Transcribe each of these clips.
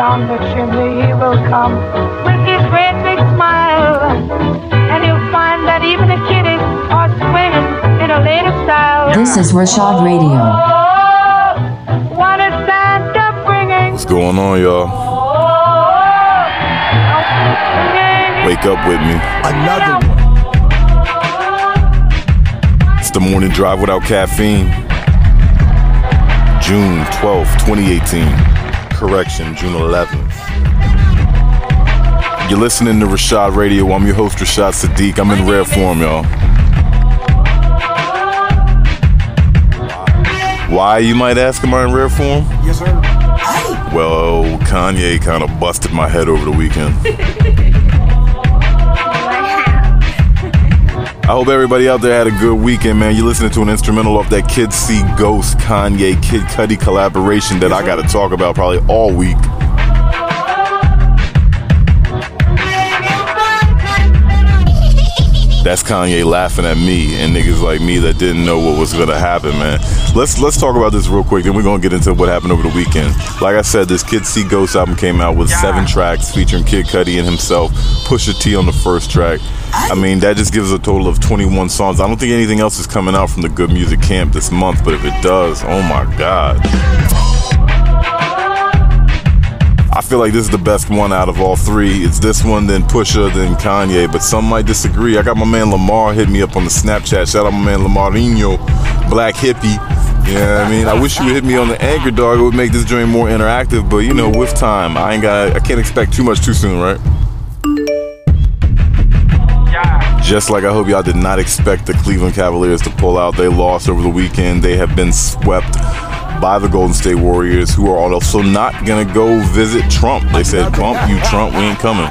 down the chimney he will come with his great big smile. And you'll find that even the kiddies are swinging in a latest style. This is Reshad Radio. Oh, what is Santa bringing? What's going on, y'all? Wake up with me. Another one. It's the morning drive without caffeine. June 12th, 2018. Correction, June 11th. You're listening to Reshad Radio. I'm your host, Reshad Sadiq. I'm in rare form, y'all. Why, you might ask, am I in rare form? Yes, sir. Well, Kanye kind of busted my head over the weekend. I hope everybody out there had a good weekend, man. You're listening to an instrumental off that Kid See Ghost Kanye Kid Cudi collaboration that I got to talk about probably all week. That's Kanye laughing at me and niggas like me that didn't know what was gonna happen, man. Let's let's talk about this real quick, then we're gonna get into what happened over the weekend. Like I said, this Kid See Ghost album came out with seven tracks featuring Kid Cudi and himself, Pusha T on the first track. I mean, that just gives a total of 21 songs. I don't think anything else is coming out from the Good Music Camp this month, but if it does, oh my god. Feel like this is the best one out of all three. It's this one, then Pusha, then Kanye. But some might disagree. I got my man Lamar hit me up on the Snapchat. Shout out my man Lamarino, Black Hippie. Yeah, I mean, I wish you would hit me on the Anchor Dog. It would make this joint more interactive. But you know, with time, I ain't got. I can't expect too much too soon, right? Just like I hope y'all did not expect the Cleveland Cavaliers to pull out. They lost over the weekend. They have been swept by the Golden State Warriors, who are also not gonna go visit Trump. They said, "Bump you, Trump. We ain't coming."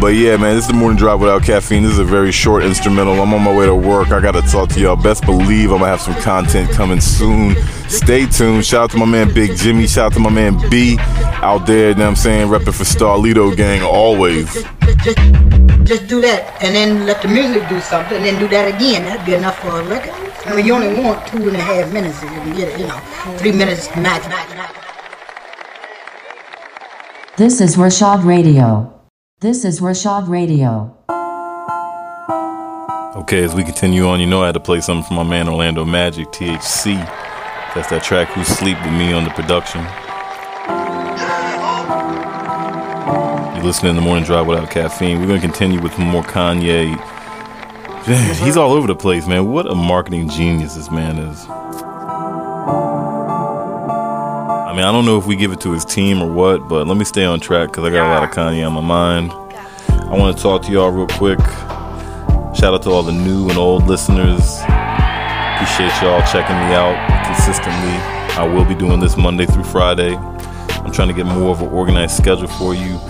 But yeah, man, this is the morning drive without caffeine. This is a very short instrumental. I'm on my way to work. I gotta talk to y'all. Best believe I'm gonna have some content coming soon. Stay tuned. Shout out to my man Big Jimmy. Shout out to my man B out there. You know what I'm saying? Repping for Starlito Gang always. Just, just do that, and then let the music do something, and then do that again. That'd be enough for a record. I mean, you only want two and a half minutes if you can get it, you know, three minutes max. max, max. This is Reshad Radio. This is Reshad Radio. Okay, as we continue on, you know I had to play something from my man Orlando Magic, THC. That's that track Who Sleep With Me on the production. You're listening to the morning drive without caffeine. We're gonna continue with more Kanye. Man, mm-hmm. he's all over the place, man. What a marketing genius this man is. I mean, I don't know if we give it to his team or what, but let me stay on track because I got a lot of Kanye on my mind. I want to talk to y'all real quick. Shout out to all the new and old listeners. Appreciate y'all checking me out consistently. I will be doing this Monday through Friday. I'm trying to get more of an organized schedule for you.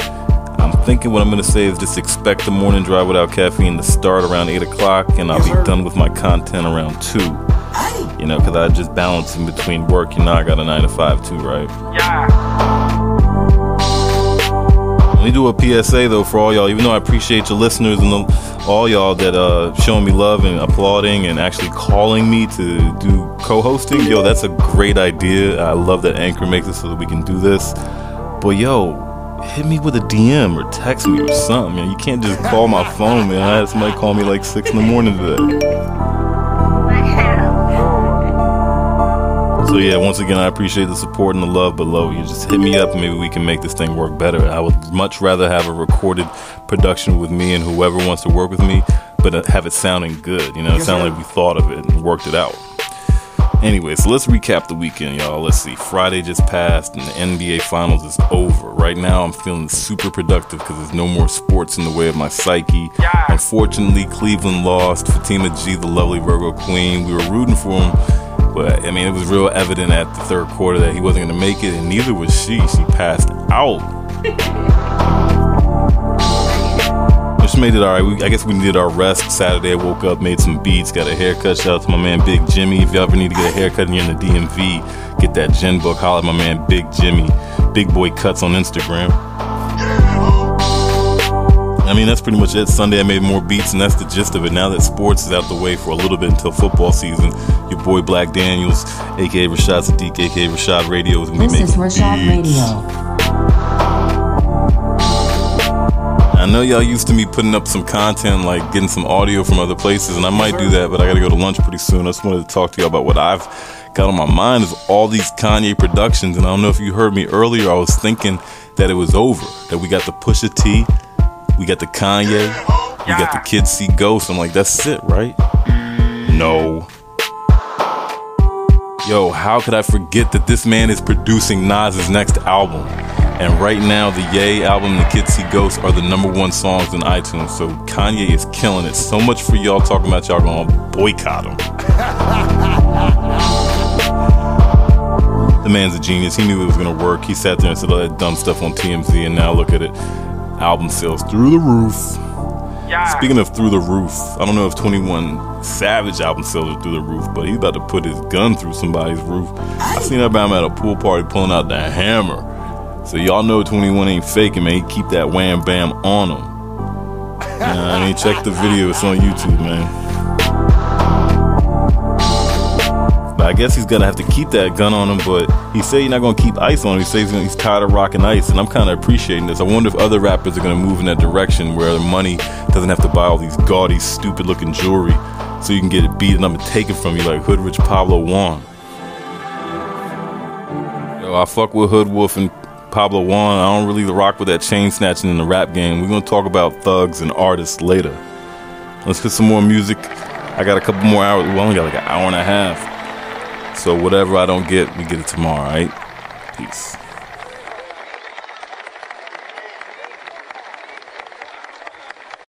I'm thinking what I'm going to say is just expect the morning drive without caffeine to start around 8 o'clock, and I'll be done with my content around 2. You know, because I just balance in between work. You know, I got a 9 to 5 too, right? Yeah. Let me do a PSA though for all y'all. Even though I appreciate your listeners and the, all y'all that uh showing me love and applauding and actually calling me to do co-hosting. Yo, that's a great idea. I love that Anchor makes it so that we can do this. But yo, hit me with a DM or text me or something. Man. You can't just call my phone, man. I had somebody call me like six in the morning today. So yeah, once again, I appreciate the support and the love below. You just hit me up, and maybe we can make this thing work better. I would much rather have a recorded production with me and whoever wants to work with me, but have it sounding good. You know, it sound like we thought of it and worked it out. Anyway, so let's recap the weekend, y'all. Let's see. Friday just passed, and the NBA Finals is over. Right now, I'm feeling super productive because there's no more sports in the way of my psyche. Unfortunately, Cleveland lost. Fatima G, the lovely Virgo Queen, we were rooting for him. But I mean, it was real evident at the third quarter that he wasn't going to make it, and neither was she. She passed out. Which made it all right. We, I guess we needed our rest. Saturday, I woke up, made some beats, got a haircut. Shout out to my man Big Jimmy. If you ever need to get a haircut and you're in the DMV, get that Genbook. Holla at my man Big Jimmy. Big Boy Cuts on Instagram. I mean, that's pretty much it. Sunday I made more beats, and that's the gist of it. Now that sports is out the way for a little bit until football season, your boy Black Daniels, aka Reshad Sadiq, aka Reshad Radio, is gonna be making is Rashad beats. Radio. I know y'all used to me putting up some content, like getting some audio from other places, and I might do that, but I gotta go to lunch pretty soon. I just wanted to talk to y'all about what I've got on my mind is all these Kanye productions, and I don't know if you heard me earlier. I was thinking that it was over, that we got the Pusha T, we got the Kanye, we got the Kids See Ghost. I'm like, that's it, right? No. Yo, how could I forget that this man is producing Nas's next album? And right now, the Ye album and the Kids See Ghosts are the number one songs in iTunes. So Kanye is killing it. So much for y'all talking about y'all gonna boycott him. the man's a genius. He knew it was gonna work. He sat there and said all that dumb stuff on TMZ, and now look at it. Album sales through the roof. Speaking of through the roof, I don't know if 21 Savage album sales are through the roof, but he's about to put his gun through somebody's roof. I seen that man at a pool party pulling out the hammer. So y'all know 21 ain't faking, man. He keep that wham bam on him. I mean, check the video. It's on YouTube, man. But I guess he's gonna have to keep that gun on him. But he said he's not gonna keep ice on him. He says he's, he's tired of rocking ice, and I'm kind of appreciating this. I wonder if other rappers are gonna move in that direction where the money doesn't have to buy all these gaudy, stupid-looking jewelry, so you can get it beaten up and taken from you like Hoodrich Pablo Juan. Yo, I fuck with Hood Wolf and Pablo Juan. I don't really rock with that chain snatching in the rap game. We're gonna talk about thugs and artists later. Let's get some more music. I got a couple more hours. We only got like an hour and a half. So whatever I don't get, we get it tomorrow, alright? Peace.